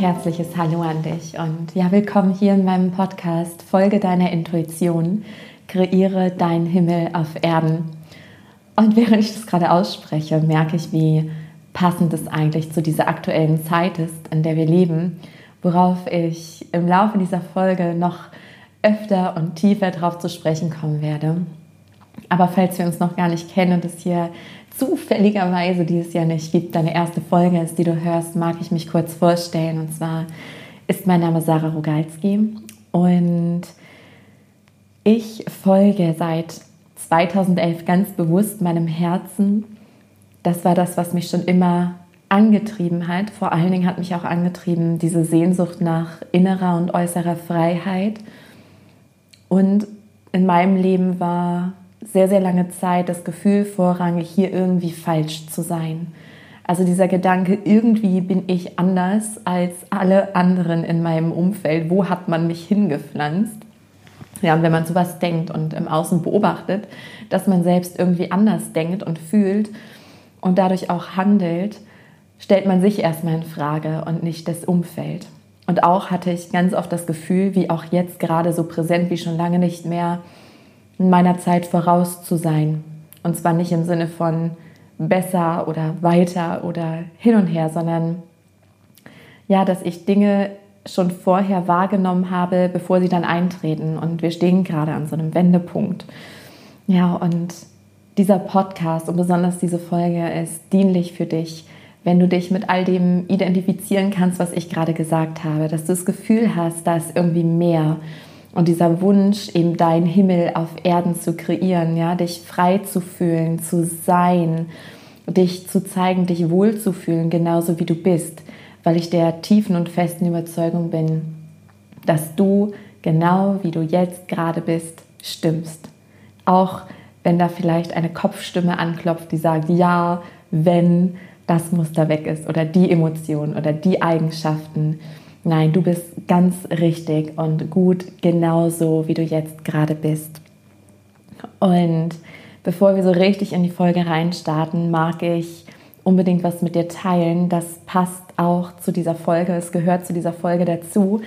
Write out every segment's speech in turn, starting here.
herzliches Hallo an dich und ja, willkommen hier in meinem Podcast Folge deiner Intuition, kreiere deinen Himmel auf Erden. Und während ich das gerade ausspreche, merke ich, wie passend es eigentlich zu dieser aktuellen Zeit ist, in der wir leben, worauf ich im Laufe dieser Folge noch öfter und tiefer drauf zu sprechen kommen werde. Aber falls wir uns noch gar nicht kennen und es hier zufälligerweise dieses Jahr nicht gibt, deine erste Folge ist, die du hörst, mag ich mich kurz vorstellen. Und zwar ist mein Name Sarah Rogalski und ich folge seit 2011 ganz bewusst meinem Herzen. Das war das, was mich schon immer angetrieben hat. Vor allen Dingen hat mich auch angetrieben diese Sehnsucht nach innerer und äußerer Freiheit. Und in meinem Leben war sehr, sehr lange Zeit das Gefühl vorrangig, hier irgendwie falsch zu sein. Also dieser Gedanke, irgendwie bin ich anders als alle anderen in meinem Umfeld. Wo hat man mich hingepflanzt? Ja, und wenn man sowas denkt und im Außen beobachtet, dass man selbst irgendwie anders denkt und fühlt und dadurch auch handelt, stellt man sich erstmal in Frage und nicht das Umfeld. Und auch hatte ich ganz oft das Gefühl, wie auch jetzt gerade so präsent wie schon lange nicht mehr, meiner Zeit voraus zu sein. Und zwar nicht im Sinne von besser oder weiter oder hin und her, sondern ja, dass ich Dinge schon vorher wahrgenommen habe, bevor sie dann eintreten. Und wir stehen gerade an so einem Wendepunkt. Ja, und dieser Podcast und besonders diese Folge ist dienlich für dich, wenn du dich mit all dem identifizieren kannst, was ich gerade gesagt habe, dass du das Gefühl hast, da ist irgendwie mehr und dieser Wunsch, eben deinen Himmel auf Erden zu kreieren, ja, dich frei zu fühlen, zu sein, dich zu zeigen, dich wohlzufühlen, genauso wie du bist, weil ich der tiefen und festen Überzeugung bin, dass du genau wie du jetzt gerade bist, stimmst. Auch wenn da vielleicht eine Kopfstimme anklopft, die sagt, ja, wenn das Muster weg ist oder die Emotion oder die Eigenschaften, Nein, du bist ganz richtig und gut genauso, wie du jetzt gerade bist. Und bevor wir so richtig in die Folge reinstarten, mag ich unbedingt was mit dir teilen. Das passt auch zu dieser Folge, es gehört zu dieser Folge dazu.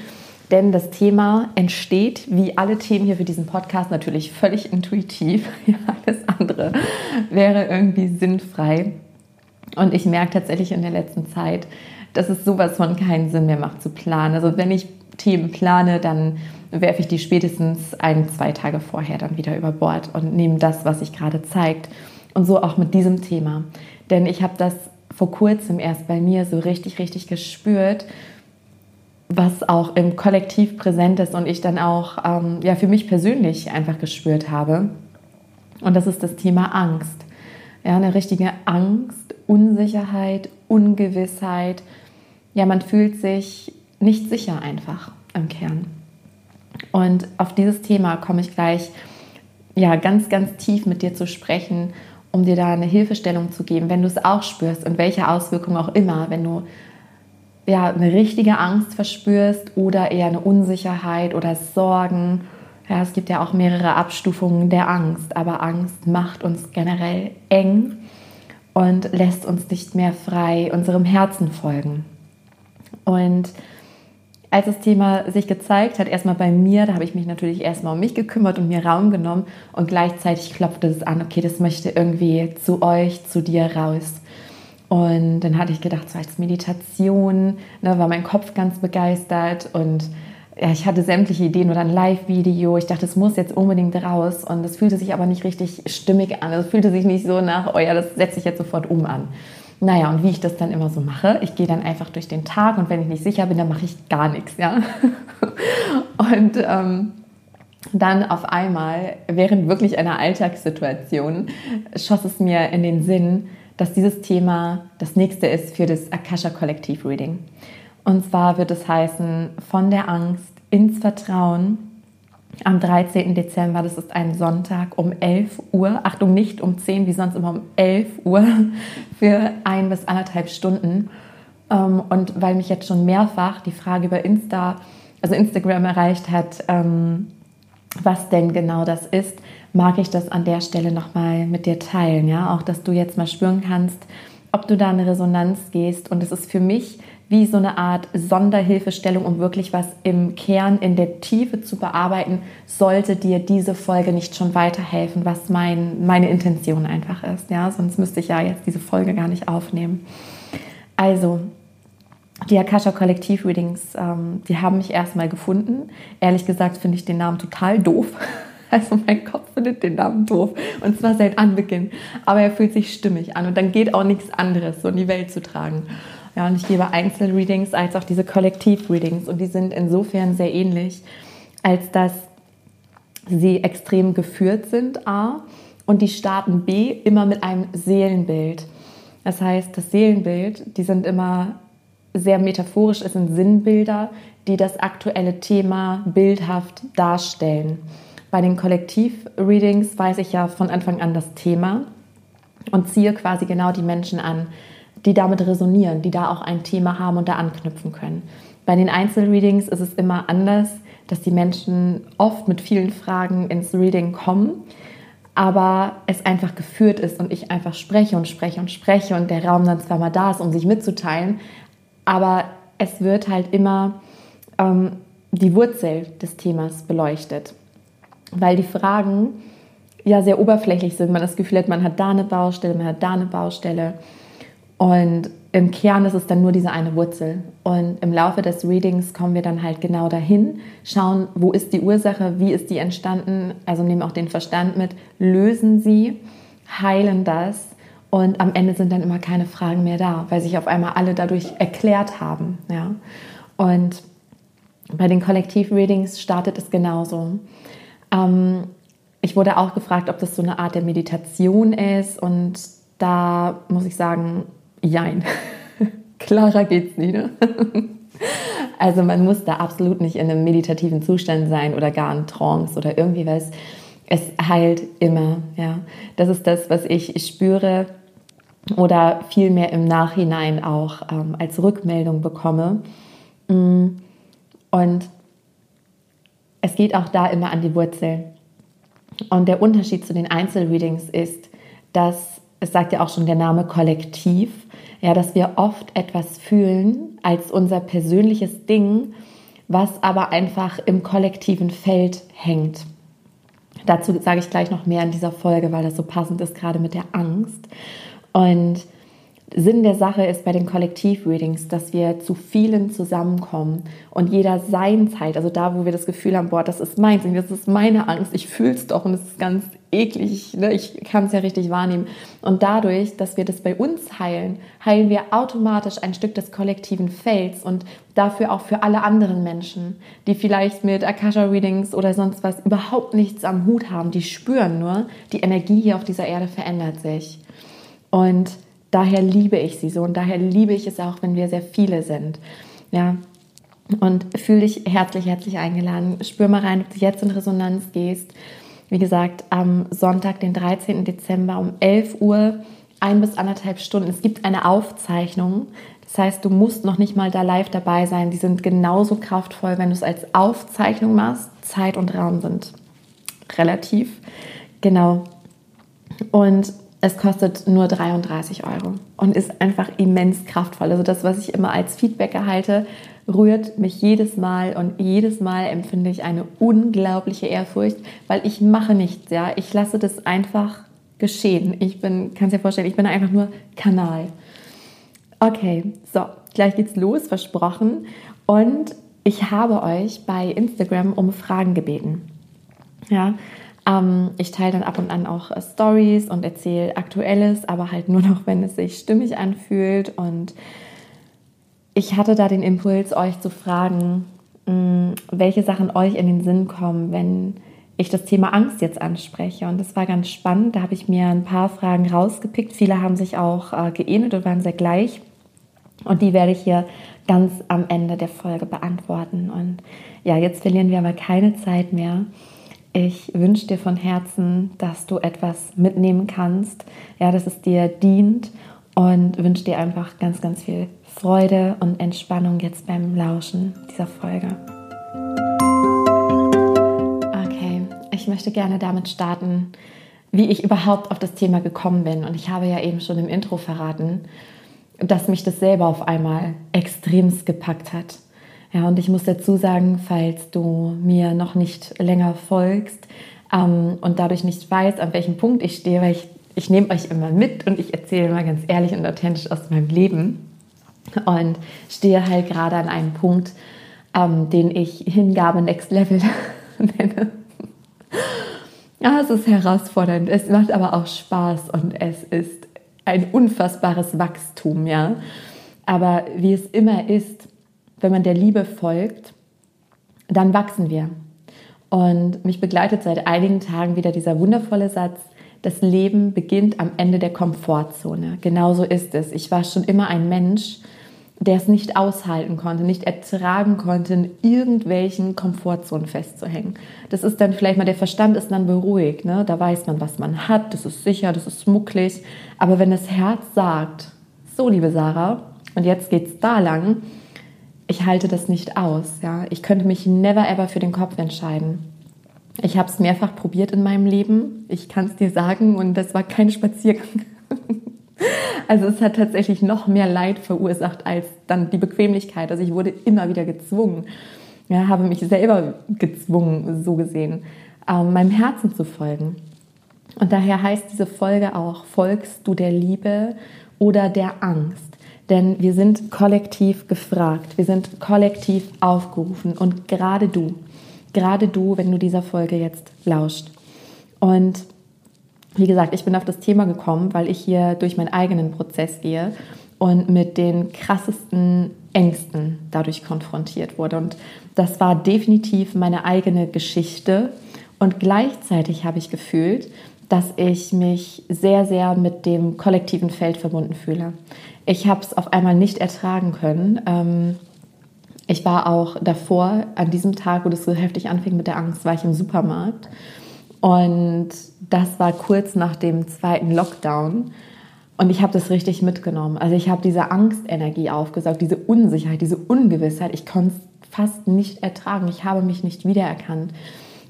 Denn das Thema entsteht, wie alle Themen hier für diesen Podcast, natürlich völlig intuitiv. Ja, alles andere wäre irgendwie sinnfrei. Und ich merke tatsächlich in der letzten Zeit, dass es sowas von keinen Sinn mehr macht zu planen. Also wenn ich Themen plane, dann werfe ich die spätestens ein, zwei Tage vorher dann wieder über Bord und nehme das, was sich gerade zeigt. Und so auch mit diesem Thema. Denn ich habe das vor kurzem erst bei mir so richtig, richtig gespürt, was auch im Kollektiv präsent ist und ich dann auch ähm, ja, für mich persönlich einfach gespürt habe. Und das ist das Thema Angst. Ja, eine richtige Angst, Unsicherheit, Ungewissheit, ja, man fühlt sich nicht sicher einfach im Kern. Und auf dieses Thema komme ich gleich ja, ganz, ganz tief mit dir zu sprechen, um dir da eine Hilfestellung zu geben, wenn du es auch spürst und welche Auswirkungen auch immer, wenn du ja, eine richtige Angst verspürst oder eher eine Unsicherheit oder Sorgen. Ja, es gibt ja auch mehrere Abstufungen der Angst, aber Angst macht uns generell eng und lässt uns nicht mehr frei unserem Herzen folgen. Und als das Thema sich gezeigt hat, erstmal bei mir, da habe ich mich natürlich erstmal um mich gekümmert und mir Raum genommen und gleichzeitig klopfte es an, okay, das möchte irgendwie zu euch, zu dir raus. Und dann hatte ich gedacht, so als Meditation, ne, war mein Kopf ganz begeistert und ja, ich hatte sämtliche Ideen oder ein Live-Video. Ich dachte, es muss jetzt unbedingt raus und es fühlte sich aber nicht richtig stimmig an. Es fühlte sich nicht so nach, oh ja, das setze ich jetzt sofort um an. Naja, und wie ich das dann immer so mache, ich gehe dann einfach durch den Tag und wenn ich nicht sicher bin, dann mache ich gar nichts, ja. Und ähm, dann auf einmal, während wirklich einer Alltagssituation, schoss es mir in den Sinn, dass dieses Thema das nächste ist für das Akasha Kollektiv Reading. Und zwar wird es heißen, von der Angst ins Vertrauen am 13. Dezember, das ist ein Sonntag um 11 Uhr, Achtung, nicht um 10 wie sonst immer um 11 Uhr für ein bis anderthalb Stunden. Ähm, und weil mich jetzt schon mehrfach die Frage über Insta, also Instagram erreicht hat, ähm, was denn genau das ist, mag ich das an der Stelle nochmal mit dir teilen. Ja, auch dass du jetzt mal spüren kannst, ob du da eine Resonanz gehst. Und es ist für mich wie so eine Art Sonderhilfestellung, um wirklich was im Kern, in der Tiefe zu bearbeiten, sollte dir diese Folge nicht schon weiterhelfen, was mein, meine Intention einfach ist. Ja? Sonst müsste ich ja jetzt diese Folge gar nicht aufnehmen. Also, die Akasha Kollektiv Readings, ähm, die haben mich erstmal gefunden. Ehrlich gesagt finde ich den Namen total doof. Also mein Kopf findet den Namen doof. Und zwar seit Anbeginn. Aber er fühlt sich stimmig an. Und dann geht auch nichts anderes, so in die Welt zu tragen. Ja, und ich gebe Einzelreadings als auch diese Kollektiv-Readings. Und die sind insofern sehr ähnlich, als dass sie extrem geführt sind, A. Und die starten B immer mit einem Seelenbild. Das heißt, das Seelenbild, die sind immer sehr metaphorisch, es sind Sinnbilder, die das aktuelle Thema bildhaft darstellen. Bei den Kollektiv-Readings weiß ich ja von Anfang an das Thema und ziehe quasi genau die Menschen an, die damit resonieren, die da auch ein Thema haben und da anknüpfen können. Bei den Einzelreadings ist es immer anders, dass die Menschen oft mit vielen Fragen ins Reading kommen, aber es einfach geführt ist und ich einfach spreche und spreche und spreche und der Raum dann zwar mal da ist, um sich mitzuteilen, aber es wird halt immer ähm, die Wurzel des Themas beleuchtet, weil die Fragen ja sehr oberflächlich sind. Man das Gefühl hat, man hat da eine Baustelle, man hat da eine Baustelle. Und im Kern ist es dann nur diese eine Wurzel. Und im Laufe des Readings kommen wir dann halt genau dahin, schauen, wo ist die Ursache, wie ist die entstanden, also nehmen auch den Verstand mit, lösen sie, heilen das und am Ende sind dann immer keine Fragen mehr da, weil sich auf einmal alle dadurch erklärt haben. Ja? Und bei den Kollektiv-Readings startet es genauso. Ähm, ich wurde auch gefragt, ob das so eine Art der Meditation ist. Und da muss ich sagen, jein. Klarer geht's nicht. Ne? also man muss da absolut nicht in einem meditativen Zustand sein oder gar in Trance oder irgendwie was. Es heilt immer. Ja, das ist das, was ich spüre oder vielmehr im Nachhinein auch ähm, als Rückmeldung bekomme. Mm. Und es geht auch da immer an die Wurzel. Und der Unterschied zu den Einzelreadings ist, dass, es sagt ja auch schon der Name Kollektiv, ja, dass wir oft etwas fühlen als unser persönliches Ding, was aber einfach im kollektiven Feld hängt. Dazu sage ich gleich noch mehr in dieser Folge, weil das so passend ist, gerade mit der Angst. Und Sinn der Sache ist bei den Kollektiv-Readings, dass wir zu vielen zusammenkommen und jeder seins halt, also da, wo wir das Gefühl haben, boah, das ist meins und das ist meine Angst, ich fühle es doch und es ist ganz eklig, ne? ich kann es ja richtig wahrnehmen. Und dadurch, dass wir das bei uns heilen, heilen wir automatisch ein Stück des kollektiven Felds und dafür auch für alle anderen Menschen, die vielleicht mit Akasha-Readings oder sonst was überhaupt nichts am Hut haben, die spüren nur, die Energie hier auf dieser Erde verändert sich. Und daher liebe ich sie so und daher liebe ich es auch, wenn wir sehr viele sind. Ja, und fühle dich herzlich, herzlich eingeladen. Spür mal rein, ob du jetzt in Resonanz gehst. Wie gesagt, am Sonntag, den 13. Dezember um 11 Uhr, ein bis anderthalb Stunden. Es gibt eine Aufzeichnung. Das heißt, du musst noch nicht mal da live dabei sein. Die sind genauso kraftvoll, wenn du es als Aufzeichnung machst. Zeit und Raum sind relativ. Genau. Und es kostet nur 33 Euro und ist einfach immens kraftvoll. Also das, was ich immer als Feedback erhalte, rührt mich jedes Mal und jedes Mal empfinde ich eine unglaubliche Ehrfurcht, weil ich mache nichts, ja. Ich lasse das einfach geschehen. Ich bin, kannst dir vorstellen, ich bin einfach nur Kanal. Okay, so, gleich geht's los, versprochen. Und ich habe euch bei Instagram um Fragen gebeten. Ja, ähm, ich teile dann ab und an auch äh, Stories und erzähle Aktuelles, aber halt nur noch, wenn es sich stimmig anfühlt. Und ich hatte da den Impuls, euch zu fragen, mh, mm, welche Sachen euch in den Sinn kommen, wenn ich das Thema Angst jetzt anspreche. Und das war ganz spannend. Da habe ich mir ein paar Fragen rausgepickt. Viele haben sich auch äh, geähnelt und waren sehr gleich. Und die werde ich hier ganz am Ende der Folge beantworten. Und ja, jetzt verlieren wir aber keine Zeit mehr. Ich wünsche dir von Herzen, dass du etwas mitnehmen kannst, ja, dass es dir dient und wünsche dir einfach ganz, ganz viel Freude und Entspannung jetzt beim Lauschen dieser Folge. Okay, ich möchte gerne damit starten, wie ich überhaupt auf das Thema gekommen bin. Und ich habe ja eben schon im Intro verraten, dass mich das selber auf einmal extremst gepackt hat. Ja, und ich muss dazu sagen, falls du mir noch nicht länger folgst ähm, und dadurch nicht weißt, an welchem Punkt ich stehe, weil ich, ich nehme euch immer mit und ich erzähle immer ganz ehrlich und authentisch aus meinem Leben und stehe halt gerade an einem Punkt, ähm, den ich Hingabe Next Level nenne. Ja, es ist herausfordernd, es macht aber auch Spaß und es ist ein unfassbares Wachstum, ja. Aber wie es immer ist, wenn man der Liebe folgt, dann wachsen wir. Und mich begleitet seit einigen Tagen wieder dieser wundervolle Satz, das Leben beginnt am Ende der Komfortzone. Genauso ist es. Ich war schon immer ein Mensch, der es nicht aushalten konnte, nicht ertragen konnte, in irgendwelchen Komfortzonen festzuhängen. Das ist dann vielleicht mal, der Verstand ist dann beruhigt, ne? da weiß man, was man hat, das ist sicher, das ist smucklig. Aber wenn das Herz sagt, so liebe Sarah, und jetzt geht's da lang, ich halte das nicht aus. Ja? Ich könnte mich never ever für den Kopf entscheiden. Ich habe es mehrfach probiert in meinem Leben. Ich kann es dir sagen und das war kein Spaziergang. Also es hat tatsächlich noch mehr Leid verursacht als dann die Bequemlichkeit. Also ich wurde immer wieder gezwungen, ja, habe mich selber gezwungen, so gesehen, ähm, meinem Herzen zu folgen. Und daher heißt diese Folge auch, folgst du der Liebe oder der Angst? Denn wir sind kollektiv gefragt, wir sind kollektiv aufgerufen und gerade du, gerade du, wenn du dieser Folge jetzt lauscht. Und wie gesagt, ich bin auf das Thema gekommen, weil ich hier durch meinen eigenen Prozess gehe und mit den krassesten Ängsten dadurch konfrontiert wurde. Und das war definitiv meine eigene Geschichte. Und gleichzeitig habe ich gefühlt, dass ich mich sehr, sehr mit dem kollektiven Feld verbunden fühle. Ich habe es auf einmal nicht ertragen können. Ähm, ich war auch davor, an diesem Tag, wo das so heftig anfing mit der Angst, war ich im Supermarkt und das war kurz nach dem zweiten Lockdown. Und ich habe das richtig mitgenommen. Also ich habe diese Angstenergie aufgesaugt, diese Unsicherheit, diese Ungewissheit. Ich konnte es fast nicht ertragen. Ich habe mich nicht wiedererkannt,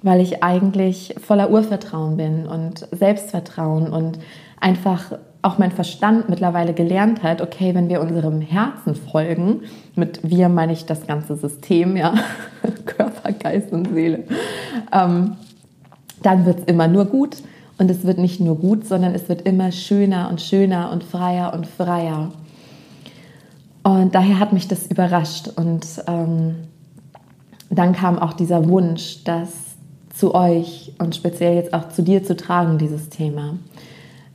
weil ich eigentlich voller Urvertrauen bin und Selbstvertrauen und einfach auch mein Verstand mittlerweile gelernt hat, okay, wenn wir unserem Herzen folgen, mit wir meine ich das ganze System, ja, Körper, Geist und Seele, ähm, dann wird es immer nur gut. Und es wird nicht nur gut, sondern es wird immer schöner und schöner und freier und freier. Und daher hat mich das überrascht. Und ähm, dann kam auch dieser Wunsch, das zu euch und speziell jetzt auch zu dir zu tragen, dieses Thema.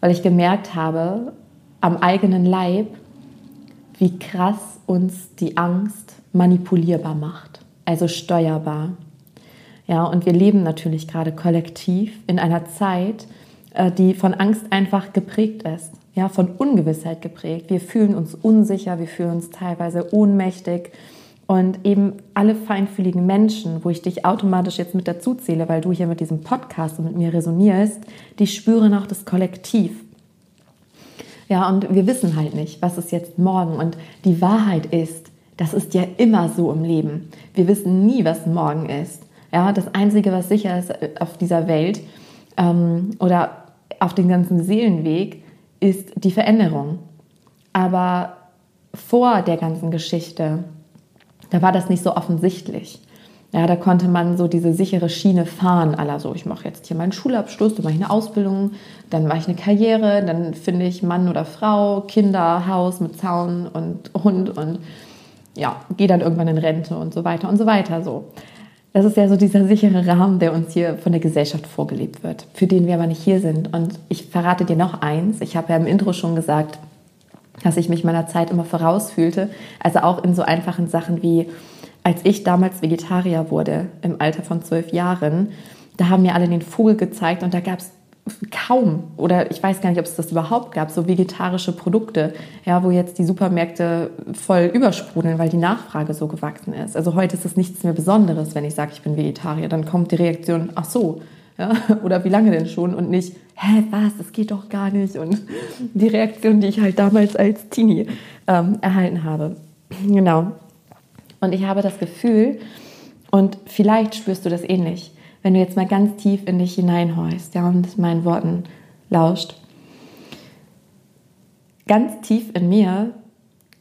Weil ich gemerkt habe, am eigenen Leib, wie krass uns die Angst manipulierbar macht, also steuerbar. Ja, und wir leben natürlich gerade kollektiv in einer Zeit, äh, die von Angst einfach geprägt ist, ja, von Ungewissheit geprägt. Wir fühlen uns unsicher, wir fühlen uns teilweise ohnmächtig. Und eben alle feinfühligen Menschen, wo ich dich automatisch jetzt mit dazu zähle, weil du hier mit diesem Podcast und mit mir resonierst, die spüren auch das Kollektiv. Ja, und wir wissen halt nicht, was ist jetzt morgen. Und die Wahrheit ist, das ist ja immer so im Leben. Wir wissen nie, was morgen ist. Ja, das Einzige, was sicher ist auf dieser Welt ähm, oder auf dem ganzen Seelenweg, ist die Veränderung. Aber vor der ganzen Geschichte, da war das nicht so offensichtlich. Ja, da konnte man so diese sichere Schiene fahren, aller so, ich mache jetzt hier meinen Schulabschluss, dann mache ich eine Ausbildung, dann mache ich eine Karriere, dann finde ich Mann oder Frau, Kinder, Haus mit Zaun und Hund und ja, gehe dann irgendwann in Rente und so weiter und so weiter so. Das ist ja so dieser sichere Rahmen, der uns hier von der Gesellschaft vorgelebt wird, für den wir aber nicht hier sind. Und ich verrate dir noch eins. Ich habe ja im Intro schon gesagt, dass ich mich meiner Zeit immer vorausfühlte. Also auch in so einfachen Sachen wie, als ich damals Vegetarier wurde, im Alter von zwölf Jahren, da haben mir alle den Vogel gezeigt und da gab es kaum oder ich weiß gar nicht, ob es das überhaupt gab, so vegetarische Produkte, ja, wo jetzt die Supermärkte voll übersprudeln, weil die Nachfrage so gewachsen ist. Also heute ist es nichts mehr Besonderes, wenn ich sage, ich bin Vegetarier, dann kommt die Reaktion, ach so, ja, oder wie lange denn schon und nicht, hä, was, das geht doch gar nicht und die Reaktion, die ich halt damals als Teenie ähm, erhalten habe. Genau. Und ich habe das Gefühl, und vielleicht spürst du das ähnlich, wenn du jetzt mal ganz tief in dich hineinhorchst ja, und meinen Worten lauscht. Ganz tief in mir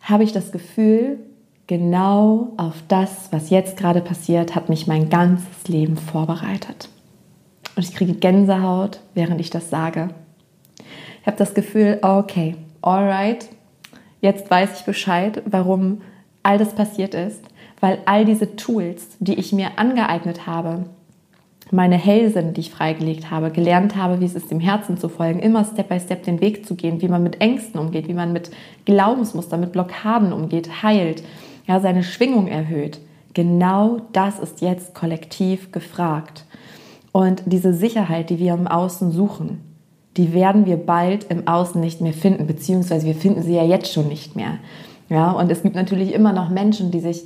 habe ich das Gefühl, genau auf das, was jetzt gerade passiert, hat mich mein ganzes Leben vorbereitet. Und ich kriege Gänsehaut, während ich das sage. Ich habe das Gefühl, okay, alright, jetzt weiß ich Bescheid, warum all das passiert ist, weil all diese Tools, die ich mir angeeignet habe, meine Hellsinn, die ich freigelegt habe, gelernt habe, wie es ist, dem Herzen zu folgen, immer Step by Step den Weg zu gehen, wie man mit Ängsten umgeht, wie man mit Glaubensmustern, mit Blockaden umgeht, heilt, ja, seine Schwingung erhöht. Genau das ist jetzt kollektiv gefragt. Und diese Sicherheit, die wir im Außen suchen, die werden wir bald im Außen nicht mehr finden, beziehungsweise wir finden sie ja jetzt schon nicht mehr. Ja, und es gibt natürlich immer noch Menschen, die sich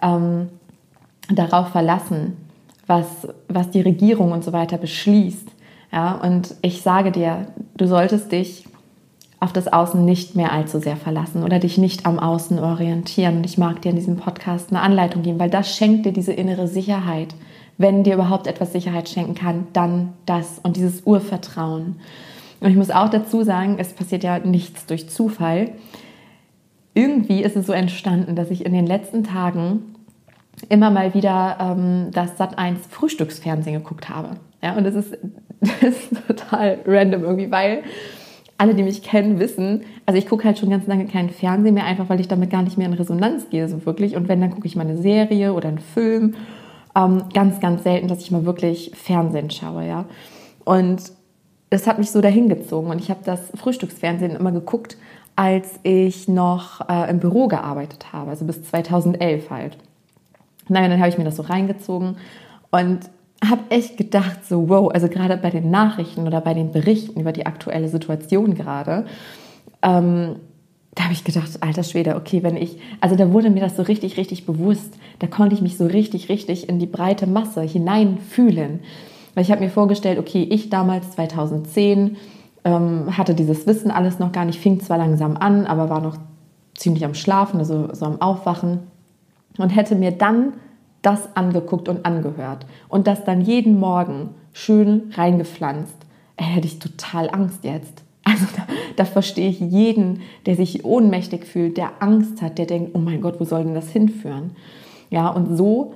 ähm, darauf verlassen, was, was die Regierung und so weiter beschließt. Ja, und ich sage dir, du solltest dich auf das Außen nicht mehr allzu sehr verlassen oder dich nicht am Außen orientieren. Und ich mag dir in diesem Podcast eine Anleitung geben, weil das schenkt dir diese innere Sicherheit. Wenn dir überhaupt etwas Sicherheit schenken kann, dann das und dieses Urvertrauen. Und ich muss auch dazu sagen, es passiert ja nichts durch Zufall. Irgendwie ist es so entstanden, dass ich in den letzten Tagen immer mal wieder ähm, das Sat1 Frühstücksfernsehen geguckt habe. Ja, und das ist, das ist total random irgendwie, weil alle, die mich kennen, wissen, also ich gucke halt schon ganz lange keinen Fernsehen mehr, einfach weil ich damit gar nicht mehr in Resonanz gehe, so wirklich. Und wenn, dann gucke ich mal eine Serie oder einen Film. Ähm, ganz, ganz selten, dass ich mal wirklich Fernsehen schaue, ja. Und das hat mich so dahin gezogen und ich habe das Frühstücksfernsehen immer geguckt, als ich noch äh, im Büro gearbeitet habe, also bis 2011 halt. Naja, dann habe ich mir das so reingezogen und habe echt gedacht, so wow, also gerade bei den Nachrichten oder bei den Berichten über die aktuelle Situation gerade, ähm, da habe ich gedacht, alter Schwede, okay, wenn ich, also da wurde mir das so richtig, richtig bewusst, da konnte ich mich so richtig, richtig in die breite Masse hineinfühlen. Weil ich habe mir vorgestellt, okay, ich damals 2010 ähm, hatte dieses Wissen alles noch gar nicht, fing zwar langsam an, aber war noch ziemlich am Schlafen, also so am Aufwachen und hätte mir dann das angeguckt und angehört und das dann jeden Morgen schön reingepflanzt, hätte ich total Angst jetzt. Also da, da, verstehe ich jeden, der sich ohnmächtig fühlt, der Angst hat, der denkt, oh mein Gott, wo soll denn das hinführen? Ja, und so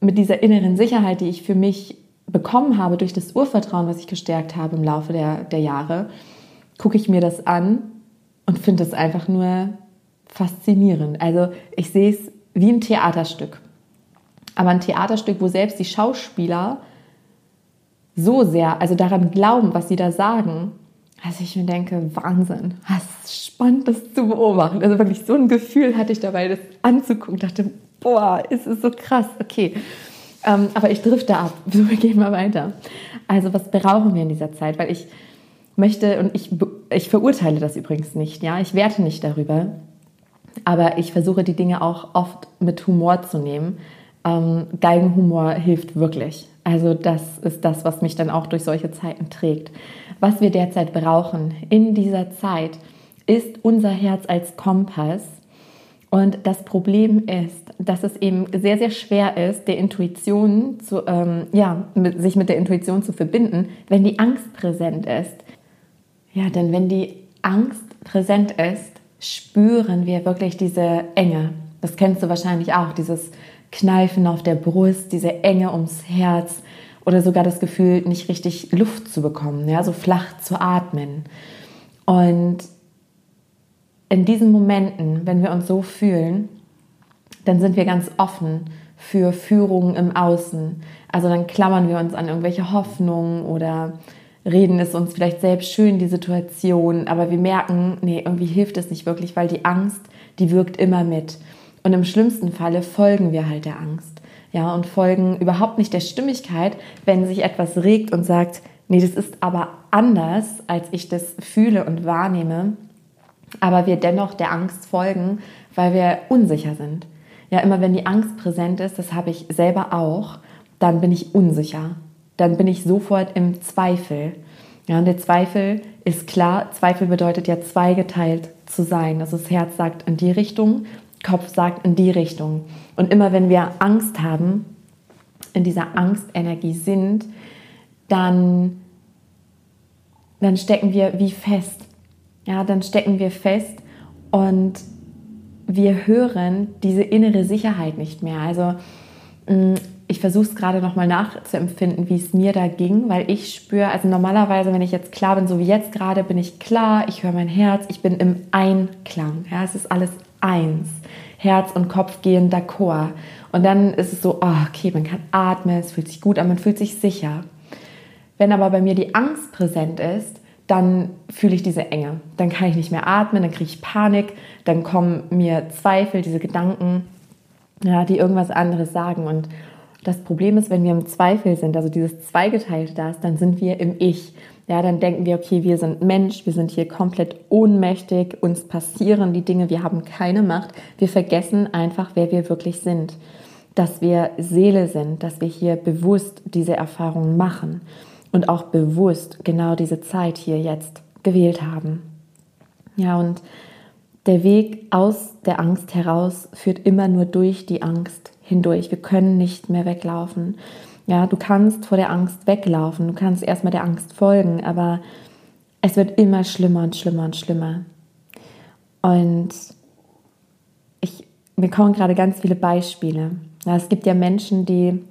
mit dieser inneren Sicherheit, die ich für mich bekommen habe durch das Urvertrauen, was ich gestärkt habe im Laufe der, der Jahre, gucke ich mir das an und finde es einfach nur faszinierend. Also ich sehe es wie ein Theaterstück. Aber ein Theaterstück, wo selbst die Schauspieler so sehr, also daran glauben, was sie da sagen, also ich mir denke, Wahnsinn, was spannend, das zu beobachten. Also wirklich so ein Gefühl hatte ich dabei, das anzugucken. Ich dachte, boah, ist es so krass, okay. Ähm, aber ich drifte ab, so gehen mal weiter. Also was brauchen wir in dieser Zeit? Weil ich möchte, und ich, ich verurteile das übrigens nicht, ja, ich werte nicht darüber, aber ich versuche die Dinge auch oft mit Humor zu nehmen. Ähm, Geigenhumor hilft wirklich. Also das ist das, was mich dann auch durch solche Zeiten trägt. Was wir derzeit brauchen in dieser Zeit ist unser Herz als Kompass. Und das Problem ist, dass es eben sehr, sehr schwer ist, der Intuition zu, ähm, ja, mit, sich mit der Intuition zu verbinden, wenn die Angst präsent ist. Ja, denn wenn die Angst präsent ist, spüren wir wirklich diese Enge. Das kennst du wahrscheinlich auch, dieses Kneifen auf der Brust, diese Enge ums Herz oder sogar das Gefühl, nicht richtig Luft zu bekommen, ja, so flach zu atmen. Und in diesen Momenten, wenn wir uns so fühlen, dann sind wir ganz offen für Führungen im Außen. Also dann klammern wir uns an irgendwelche Hoffnungen oder reden es uns vielleicht selbst schön, die Situation, aber wir merken, nee, irgendwie hilft es nicht wirklich, weil die Angst, die wirkt immer mit. Und im schlimmsten Falle folgen wir halt der Angst. Ja, und folgen überhaupt nicht der Stimmigkeit, wenn sich etwas regt und sagt, nee, das ist aber anders, als ich das fühle und wahrnehme. Aber wir dennoch der Angst folgen, weil wir unsicher sind. Ja, immer wenn die Angst präsent ist, das habe ich selber auch, dann bin ich unsicher dann bin ich sofort im Zweifel. Ja, und der Zweifel ist klar, Zweifel bedeutet ja zweigeteilt zu sein. Also das Herz sagt in die Richtung, Kopf sagt in die Richtung. Und immer wenn wir Angst haben, in dieser Angstenergie sind, dann, dann stecken wir wie fest. Ja, dann stecken wir fest und wir hören diese innere Sicherheit nicht mehr. Also mm, ich versuche es gerade nochmal nachzuempfinden, wie es mir da ging, weil ich spüre, also normalerweise, wenn ich jetzt klar bin, so wie jetzt gerade, bin ich klar, ich höre mein Herz, ich bin im Einklang. Ja, es ist alles eins. Herz und Kopf gehen d'accord. Und dann ist es so, oh, okay, man kann atmen, es fühlt sich gut an, man fühlt sich sicher. Wenn aber bei mir die Angst präsent ist, dann fühle ich diese Enge. Dann kann ich nicht mehr atmen, dann kriege ich Panik, dann kommen mir Zweifel, diese Gedanken, ja, die irgendwas anderes sagen. Und das Problem ist, wenn wir im Zweifel sind, also dieses Zweigeteilte da dann sind wir im Ich. Ja, dann denken wir, okay, wir sind Mensch, wir sind hier komplett ohnmächtig, uns passieren die Dinge, wir haben keine Macht. Wir vergessen einfach, wer wir wirklich sind. Dass wir Seele sind, dass wir hier bewusst diese Erfahrungen machen und auch bewusst genau diese Zeit hier jetzt gewählt haben. Ja, und der Weg aus der Angst heraus führt immer nur durch die Angst hindurch. Wir können nicht mehr weglaufen. Ja, du kannst vor der Angst weglaufen, du kannst erstmal der Angst folgen, aber es wird immer schlimmer und schlimmer und schlimmer. Und ich, mir kommen gerade ganz viele Beispiele. Ja, es gibt ja Menschen, die,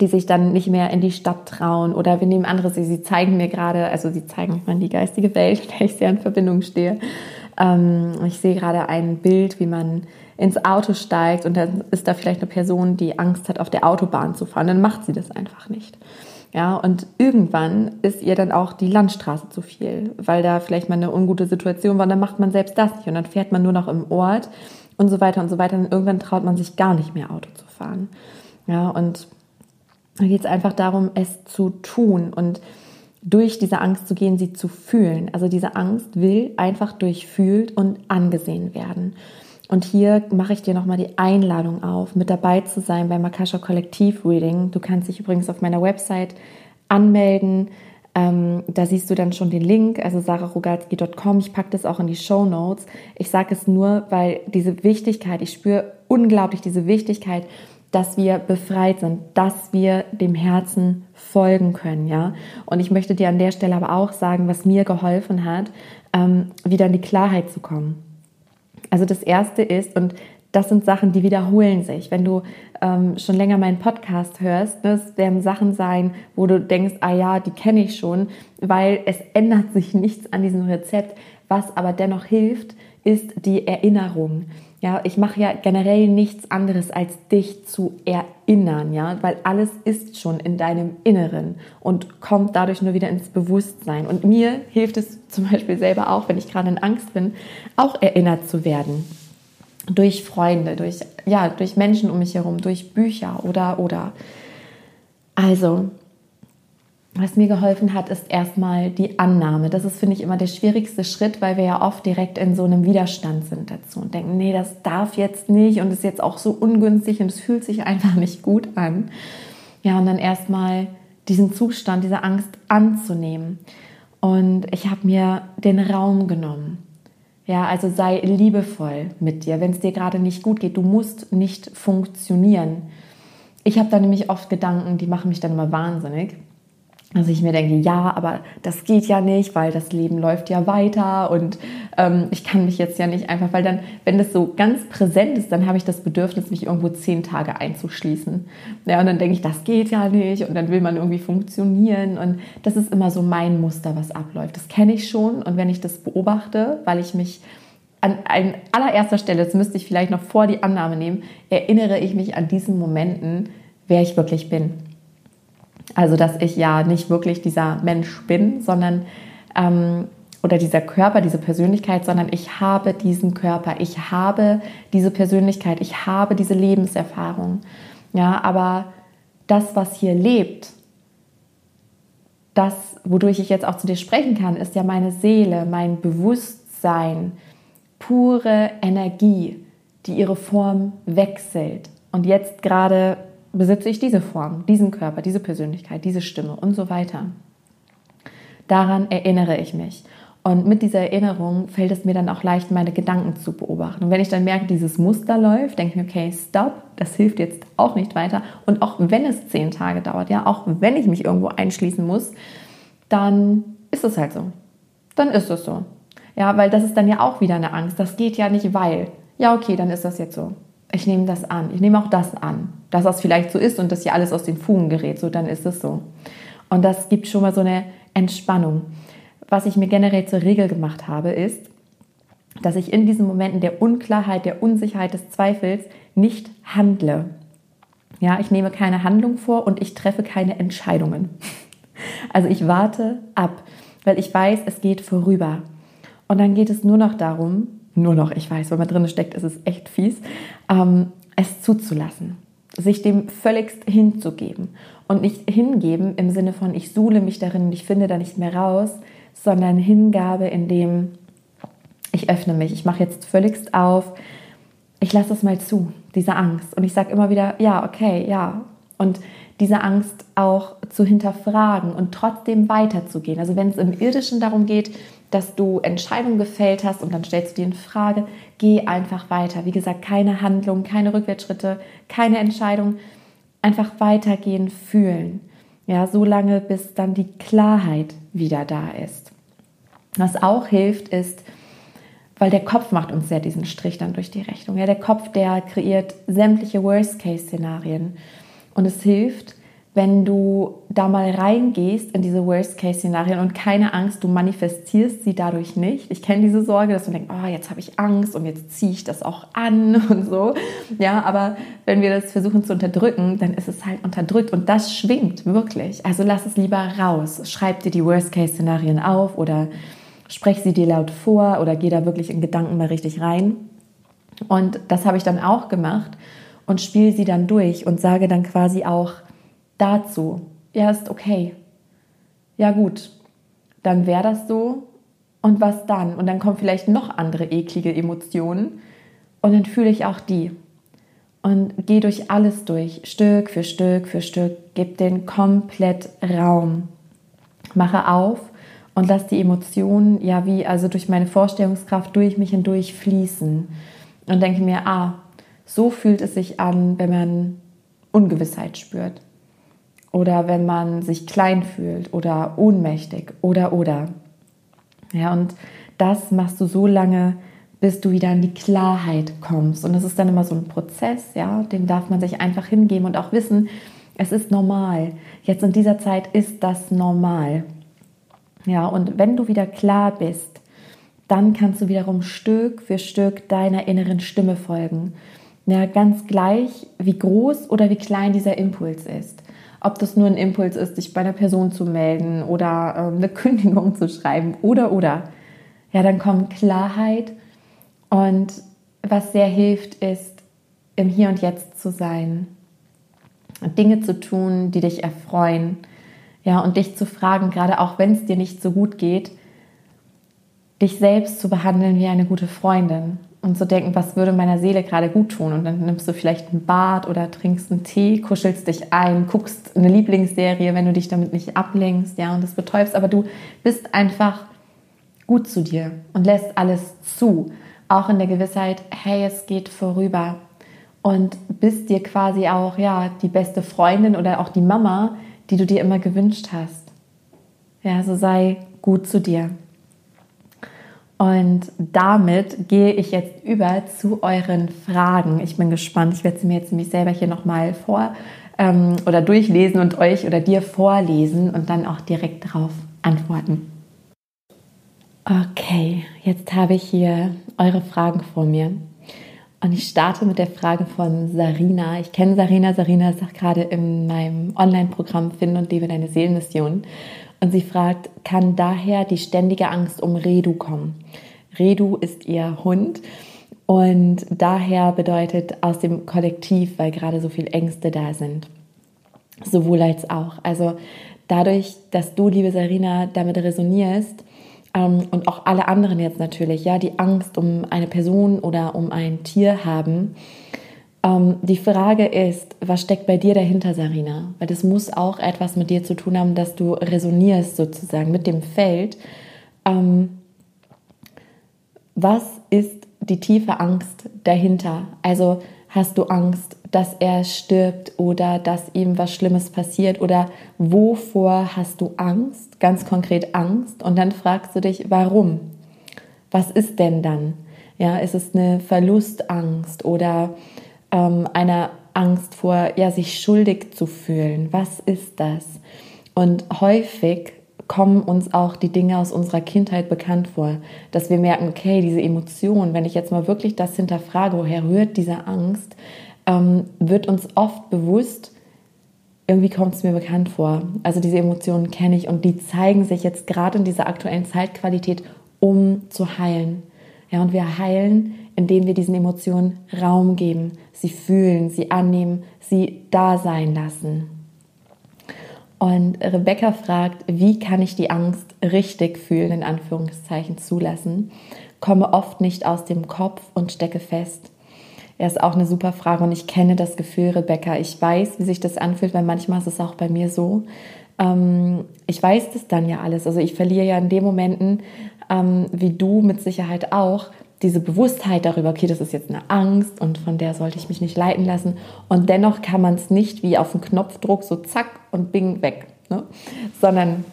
die sich dann nicht mehr in die Stadt trauen oder wir nehmen andere, sie, sie zeigen mir gerade, also sie zeigen mir die geistige Welt, mit der ich sehr in Verbindung stehe. Ähm, ich sehe gerade ein Bild, wie man ins Auto steigt und dann ist da vielleicht eine Person, die Angst hat, auf der Autobahn zu fahren, dann macht sie das einfach nicht. Ja, und irgendwann ist ihr dann auch die Landstraße zu viel, weil da vielleicht mal eine ungute Situation war, dann macht man selbst das nicht und dann fährt man nur noch im Ort und so weiter und so weiter. Und irgendwann traut man sich gar nicht mehr Auto zu fahren. Ja, und da geht es einfach darum, es zu tun und durch diese Angst zu gehen, sie zu fühlen. Also diese Angst will einfach durchfühlt und angesehen werden. Und hier mache ich dir nochmal die Einladung auf, mit dabei zu sein beim Akasha Kollektiv Reading. Du kannst dich übrigens auf meiner Website anmelden. Ähm, da siehst du dann schon den Link, also sararogalski.com. Ich packe das auch in die Show Notes. Ich sage es nur, weil diese Wichtigkeit, ich spüre unglaublich diese Wichtigkeit, dass wir befreit sind, dass wir dem Herzen folgen können, ja. Und ich möchte dir an der Stelle aber auch sagen, was mir geholfen hat, ähm, wieder in die Klarheit zu kommen. Also das erste ist, und das sind Sachen, die wiederholen sich. Wenn du ähm, schon länger meinen Podcast hörst, das werden Sachen sein, wo du denkst, ah ja, die kenne ich schon, weil es ändert sich nichts an diesem Rezept. Was aber dennoch hilft, ist die Erinnerung. Ja, ich mache ja generell nichts anderes, als dich zu erinnern, ja, weil alles ist schon in deinem Inneren und kommt dadurch nur wieder ins Bewusstsein. Und mir hilft es zum Beispiel selber auch, wenn ich gerade in Angst bin, auch erinnert zu werden. Durch Freunde, durch, ja, durch Menschen um mich herum, durch Bücher oder, oder. Also, was mir geholfen hat, ist erstmal die Annahme. Das ist, finde ich, immer der schwierigste Schritt, weil wir ja oft direkt in so einem Widerstand sind dazu und denken, nee, das darf jetzt nicht und ist jetzt auch so ungünstig und es fühlt sich einfach nicht gut an. Ja, und dann erstmal diesen Zustand, diese Angst anzunehmen. Und ich habe mir den Raum genommen. Ja, also sei liebevoll mit dir, wenn es dir gerade nicht gut geht. Du musst nicht funktionieren. Ich habe da nämlich oft Gedanken, die machen mich dann immer wahnsinnig also ich mir denke, ja, aber das geht ja nicht, weil das Leben läuft ja weiter und ähm, ich kann mich jetzt ja nicht einfach, weil dann, wenn das so ganz präsent ist, dann habe ich das Bedürfnis, mich irgendwo zehn Tage einzuschließen. Ja, und dann denke ich, das geht ja nicht und dann will man irgendwie funktionieren und das ist immer so mein Muster, was abläuft. Das kenne ich schon und wenn ich das beobachte, weil ich mich an, an allererster Stelle, das müsste ich vielleicht noch vor die Annahme nehmen, erinnere ich mich an diesen Momenten, wer ich wirklich bin. Also, dass ich ja nicht wirklich dieser Mensch bin, sondern ähm, oder dieser Körper, diese Persönlichkeit, sondern ich habe diesen Körper, ich habe diese Persönlichkeit, ich habe diese Lebenserfahrung. Ja, aber das, was hier lebt, das, wodurch ich jetzt auch zu dir sprechen kann, ist ja meine Seele, mein Bewusstsein, pure Energie, die ihre Form wechselt. Und jetzt gerade besitze ich diese Form, diesen Körper, diese Persönlichkeit, diese Stimme und so weiter. Daran erinnere ich mich. Und mit dieser Erinnerung fällt es mir dann auch leicht, meine Gedanken zu beobachten. Und wenn ich dann merke, dieses Muster läuft, denke ich mir, okay, stopp, das hilft jetzt auch nicht weiter. Und auch wenn es zehn Tage dauert, ja, auch wenn ich mich irgendwo einschließen muss, dann ist es halt so. Dann ist es so. Ja, weil das ist dann ja auch wieder eine Angst. Das geht ja nicht, weil. ja, okay, dann ist das jetzt so. Ich nehme das an. Ich nehme auch das an, dass das vielleicht so ist und dass hier alles aus den Fugen gerät. So, dann ist es so. Und das gibt schon mal so eine Entspannung. Was ich mir generell zur Regel gemacht habe, ist, dass ich in diesen Momenten der Unklarheit, der Unsicherheit, des Zweifels nicht handle. Ja, ich nehme keine Handlung vor und ich treffe keine Entscheidungen. Also ich warte ab, weil ich weiß, es geht vorüber. Und dann geht es nur noch darum, nur noch, ich weiß, wenn man drin steckt, ist es echt fies, ähm, es zuzulassen, sich dem völligst hinzugeben. Und nicht hingeben im Sinne von, ich suhle mich darin und ich finde da nicht mehr raus, sondern Hingabe in dem, ich öffne mich, ich mache jetzt völligst auf, ich lasse es mal zu, diese Angst. Und ich sage immer wieder, ja, okay, ja. Und diese Angst auch zu hinterfragen und trotzdem weiterzugehen. Also wenn es im Irdischen darum geht, dass du Entscheidungen gefällt hast und dann stellst du dir in Frage, geh einfach weiter. Wie gesagt, keine Handlung, keine Rückwärtsschritte, keine Entscheidung. Einfach weitergehen, fühlen. Ja, so lange, bis dann die Klarheit wieder da ist. Was auch hilft, ist, weil der Kopf macht uns ja diesen Strich dann durch die Rechnung. Ja, der Kopf, der kreiert sämtliche Worst-Case-Szenarien. Und es hilft, wenn du da mal reingehst in diese Worst-Case-Szenarien und keine Angst, du manifestierst sie dadurch nicht. Ich kenne diese Sorge, dass du denkst, oh, jetzt habe ich Angst und jetzt ziehe ich das auch an und so. Ja, aber wenn wir das versuchen zu unterdrücken, dann ist es halt unterdrückt und das schwingt wirklich. Also lass es lieber raus. Schreib dir die Worst-Case-Szenarien auf oder sprech sie dir laut vor oder geh da wirklich in Gedanken mal richtig rein. Und das habe ich dann auch gemacht und spiele sie dann durch und sage dann quasi auch, dazu. Ja, ist okay. Ja, gut. Dann wäre das so. Und was dann? Und dann kommen vielleicht noch andere eklige Emotionen. Und dann fühle ich auch die. Und gehe durch alles durch, Stück für Stück für Stück. Gib den komplett Raum. Mache auf und lass die Emotionen ja wie also durch meine Vorstellungskraft durch mich hindurch fließen. Und denke mir, ah, so fühlt es sich an, wenn man Ungewissheit spürt oder wenn man sich klein fühlt oder ohnmächtig oder oder. Ja, und das machst du so lange, bis du wieder in die Klarheit kommst. Und das ist dann immer so ein Prozess, ja, dem darf man sich einfach hingeben und auch wissen, es ist normal. Jetzt in dieser Zeit ist das normal. Ja, und wenn du wieder klar bist, dann kannst du wiederum Stück für Stück deiner inneren Stimme folgen. Ja, ganz gleich, wie groß oder wie klein dieser Impuls ist ob das nur ein Impuls ist, dich bei einer Person zu melden oder äh, eine Kündigung zu schreiben oder oder. Ja, dann kommt Klarheit. Und was sehr hilft, ist im Hier und Jetzt zu sein, Dinge zu tun, die dich erfreuen, ja, und dich zu fragen, gerade auch wenn es dir nicht so gut geht, dich selbst zu behandeln wie eine gute Freundin und zu denken, was würde meiner Seele gerade gut tun. Und dann nimmst du vielleicht ein Bad oder trinkst einen Tee, kuschelst dich ein, guckst eine Lieblingsserie, wenn du dich damit nicht ablenkst, ja, und das betäubst. Aber du bist einfach gut zu dir und lässt alles zu. Auch in der Gewissheit, hey, es geht vorüber. Und bist dir quasi auch, ja, die beste Freundin oder auch die Mama, die du dir immer gewünscht hast. Ja, so sei gut zu dir. Und damit gehe ich jetzt über zu euren Fragen. Ich bin gespannt. Ich werde sie mir jetzt nämlich selber hier nochmal vor ähm, oder durchlesen und euch oder dir vorlesen und dann auch direkt darauf antworten. Okay, jetzt habe ich hier eure Fragen vor mir. Und ich starte mit der Frage von Sarina. Ich kenne Sarina. Sarina ist auch gerade in meinem Online-Programm Finden und Lebe deine Seelenmission. Und sie fragt, kann daher die ständige Angst um Redu kommen? Redu ist ihr Hund und daher bedeutet aus dem Kollektiv, weil gerade so viele Ängste da sind. Sowohl als auch. Also dadurch, dass du, liebe Sarina, damit resonierst, ähm, und auch alle anderen jetzt natürlich, ja, die Angst um eine Person oder um ein Tier haben, ähm, die Frage ist, was steckt bei dir dahinter, Sarina? Weil das muss auch etwas mit dir zu tun haben, dass du resonierst sozusagen mit dem Feld. Ähm, was ist die tiefe Angst dahinter? Also hast du Angst, dass er stirbt oder dass ihm was Schlimmes passiert oder wovor hast du Angst? Ganz konkret Angst. Und dann fragst du dich, warum? Was ist denn dann? Ja, ist es eine Verlustangst oder ähm, eine Angst vor, ja, sich schuldig zu fühlen? Was ist das? Und häufig kommen uns auch die Dinge aus unserer Kindheit bekannt vor, dass wir merken, okay, diese Emotion, wenn ich jetzt mal wirklich das hinterfrage, woher rührt diese Angst, ähm, wird uns oft bewusst, irgendwie kommt es mir bekannt vor. Also diese Emotionen kenne ich und die zeigen sich jetzt gerade in dieser aktuellen Zeitqualität, um zu heilen. Ja, und wir heilen, indem wir diesen Emotionen Raum geben, sie fühlen, sie annehmen, sie da sein lassen. Und Rebecca fragt, wie kann ich die Angst richtig fühlen, in Anführungszeichen zulassen? Komme oft nicht aus dem Kopf und stecke fest. Er ist auch eine super Frage und ich kenne das Gefühl, Rebecca. Ich weiß, wie sich das anfühlt, weil manchmal ist es auch bei mir so. Ähm, ich weiß das dann ja alles. Also ich verliere ja in den Momenten, ähm, wie du mit Sicherheit auch, diese Bewusstheit darüber, okay, das ist jetzt eine Angst und von der sollte ich mich nicht leiten lassen. Und dennoch kann man es nicht wie auf einen Knopfdruck so zack und bing weg, ne? sondern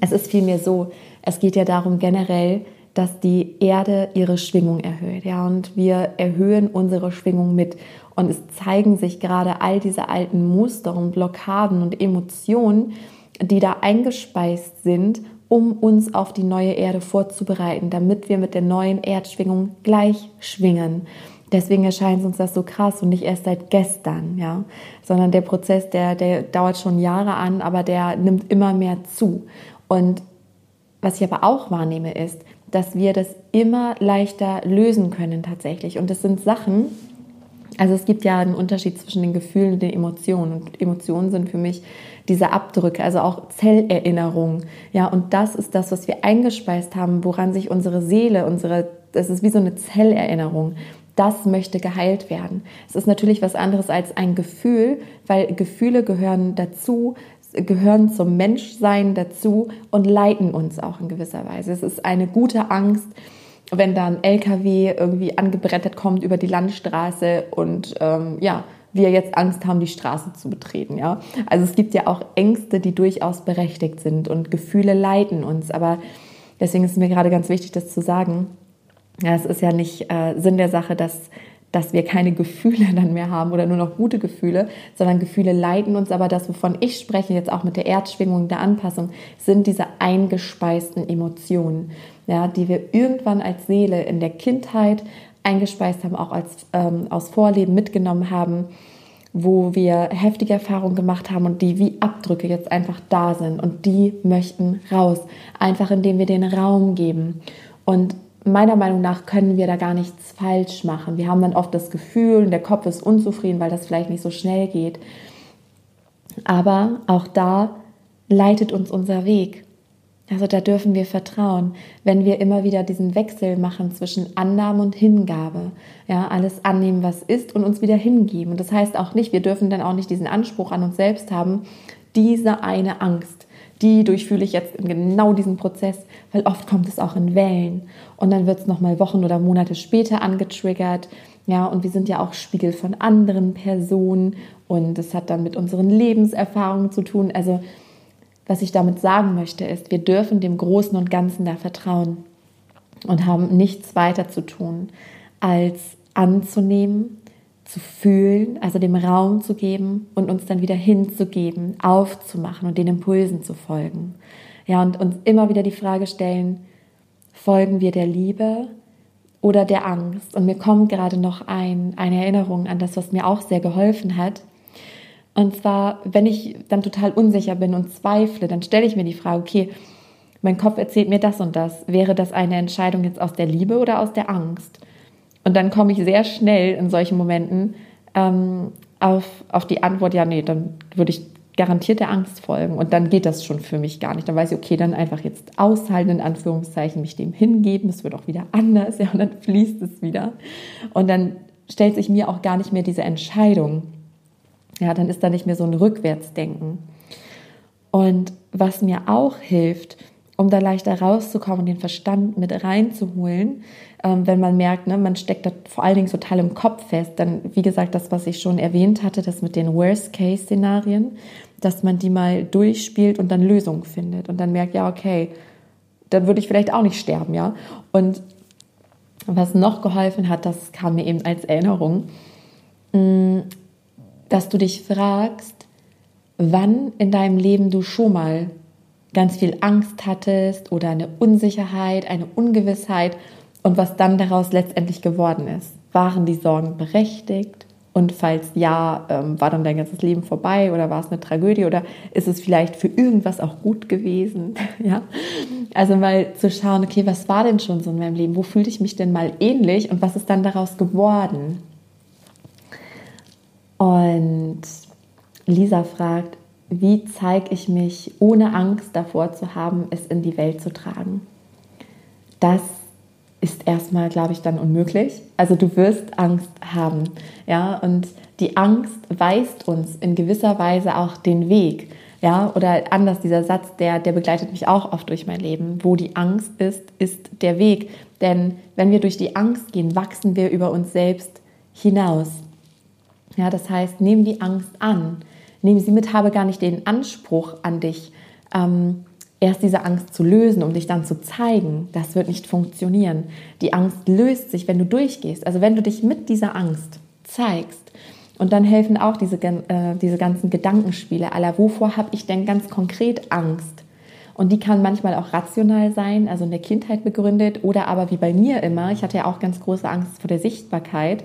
es ist vielmehr so, es geht ja darum generell, dass die Erde ihre Schwingung erhöht. Ja, und wir erhöhen unsere Schwingung mit. Und es zeigen sich gerade all diese alten Muster und Blockaden und Emotionen, die da eingespeist sind um uns auf die neue Erde vorzubereiten, damit wir mit der neuen Erdschwingung gleich schwingen. Deswegen erscheint uns das so krass und nicht erst seit gestern, ja, sondern der Prozess, der, der dauert schon Jahre an, aber der nimmt immer mehr zu. Und was ich aber auch wahrnehme, ist, dass wir das immer leichter lösen können tatsächlich. Und das sind Sachen, also es gibt ja einen Unterschied zwischen den Gefühlen und den Emotionen. Und Emotionen sind für mich diese Abdrücke, also auch Zellerinnerungen. Ja, und das ist das, was wir eingespeist haben, woran sich unsere Seele, unsere, das ist wie so eine Zellerinnerung. Das möchte geheilt werden. Es ist natürlich was anderes als ein Gefühl, weil Gefühle gehören dazu, gehören zum Menschsein dazu und leiten uns auch in gewisser Weise. Es ist eine gute Angst, wenn da ein LKW irgendwie angebrettet kommt über die Landstraße und ähm, ja, wir jetzt Angst haben, die Straße zu betreten. Ja? Also es gibt ja auch Ängste, die durchaus berechtigt sind und Gefühle leiten uns. Aber deswegen ist es mir gerade ganz wichtig, das zu sagen. Ja, es ist ja nicht äh, Sinn der Sache, dass, dass wir keine Gefühle dann mehr haben oder nur noch gute Gefühle, sondern Gefühle leiten uns. Aber das, wovon ich spreche, jetzt auch mit der Erdschwingung, der Anpassung, sind diese eingespeisten Emotionen ja, die wir irgendwann als Seele in der Kindheit eingespeist haben, auch als, ähm, aus Vorleben mitgenommen haben, wo wir heftige Erfahrungen gemacht haben und die wie Abdrücke jetzt einfach da sind und die möchten raus, einfach indem wir den Raum geben. Und meiner Meinung nach können wir da gar nichts falsch machen. Wir haben dann oft das Gefühl, der Kopf ist unzufrieden, weil das vielleicht nicht so schnell geht. Aber auch da leitet uns unser Weg. Also da dürfen wir vertrauen, wenn wir immer wieder diesen Wechsel machen zwischen Annahme und Hingabe. Ja, alles annehmen, was ist und uns wieder hingeben. Und das heißt auch nicht, wir dürfen dann auch nicht diesen Anspruch an uns selbst haben, diese eine Angst, die durchfühle ich jetzt in genau diesem Prozess, weil oft kommt es auch in Wellen und dann wird es nochmal Wochen oder Monate später angetriggert. Ja, und wir sind ja auch Spiegel von anderen Personen und es hat dann mit unseren Lebenserfahrungen zu tun. Also was ich damit sagen möchte, ist, wir dürfen dem Großen und Ganzen da vertrauen und haben nichts weiter zu tun, als anzunehmen, zu fühlen, also dem Raum zu geben und uns dann wieder hinzugeben, aufzumachen und den Impulsen zu folgen. Ja, und uns immer wieder die Frage stellen, folgen wir der Liebe oder der Angst? Und mir kommt gerade noch ein, eine Erinnerung an das, was mir auch sehr geholfen hat. Und zwar, wenn ich dann total unsicher bin und zweifle, dann stelle ich mir die Frage, okay, mein Kopf erzählt mir das und das. Wäre das eine Entscheidung jetzt aus der Liebe oder aus der Angst? Und dann komme ich sehr schnell in solchen Momenten ähm, auf, auf die Antwort, ja, nee, dann würde ich garantiert der Angst folgen. Und dann geht das schon für mich gar nicht. Dann weiß ich, okay, dann einfach jetzt aushalten, in Anführungszeichen, mich dem hingeben. Es wird auch wieder anders, ja, und dann fließt es wieder. Und dann stellt sich mir auch gar nicht mehr diese Entscheidung ja, dann ist da nicht mehr so ein Rückwärtsdenken. Und was mir auch hilft, um da leichter rauszukommen und den Verstand mit reinzuholen, ähm, wenn man merkt, ne, man steckt da vor allen Dingen total im Kopf fest, dann, wie gesagt, das, was ich schon erwähnt hatte, das mit den Worst-Case-Szenarien, dass man die mal durchspielt und dann Lösungen findet und dann merkt, ja, okay, dann würde ich vielleicht auch nicht sterben, ja. Und was noch geholfen hat, das kam mir eben als Erinnerung, mm, dass du dich fragst, wann in deinem Leben du schon mal ganz viel Angst hattest oder eine Unsicherheit, eine Ungewissheit und was dann daraus letztendlich geworden ist. Waren die Sorgen berechtigt? Und falls ja, ähm, war dann dein ganzes Leben vorbei oder war es eine Tragödie oder ist es vielleicht für irgendwas auch gut gewesen? ja, also mal zu schauen, okay, was war denn schon so in meinem Leben? Wo fühlte ich mich denn mal ähnlich und was ist dann daraus geworden? Und Lisa fragt, wie zeige ich mich, ohne Angst davor zu haben, es in die Welt zu tragen? Das ist erstmal, glaube ich, dann unmöglich. Also du wirst Angst haben, ja, und die Angst weist uns in gewisser Weise auch den Weg, ja, oder anders dieser Satz, der, der begleitet mich auch oft durch mein Leben. Wo die Angst ist, ist der Weg. Denn wenn wir durch die Angst gehen, wachsen wir über uns selbst hinaus. Ja, das heißt, nimm die Angst an. Nimm sie mit, habe gar nicht den Anspruch an dich, ähm, erst diese Angst zu lösen, um dich dann zu zeigen. Das wird nicht funktionieren. Die Angst löst sich, wenn du durchgehst. Also wenn du dich mit dieser Angst zeigst. Und dann helfen auch diese, äh, diese ganzen Gedankenspiele aller, wovor habe ich denn ganz konkret Angst? Und die kann manchmal auch rational sein, also in der Kindheit begründet, oder aber wie bei mir immer, ich hatte ja auch ganz große Angst vor der Sichtbarkeit.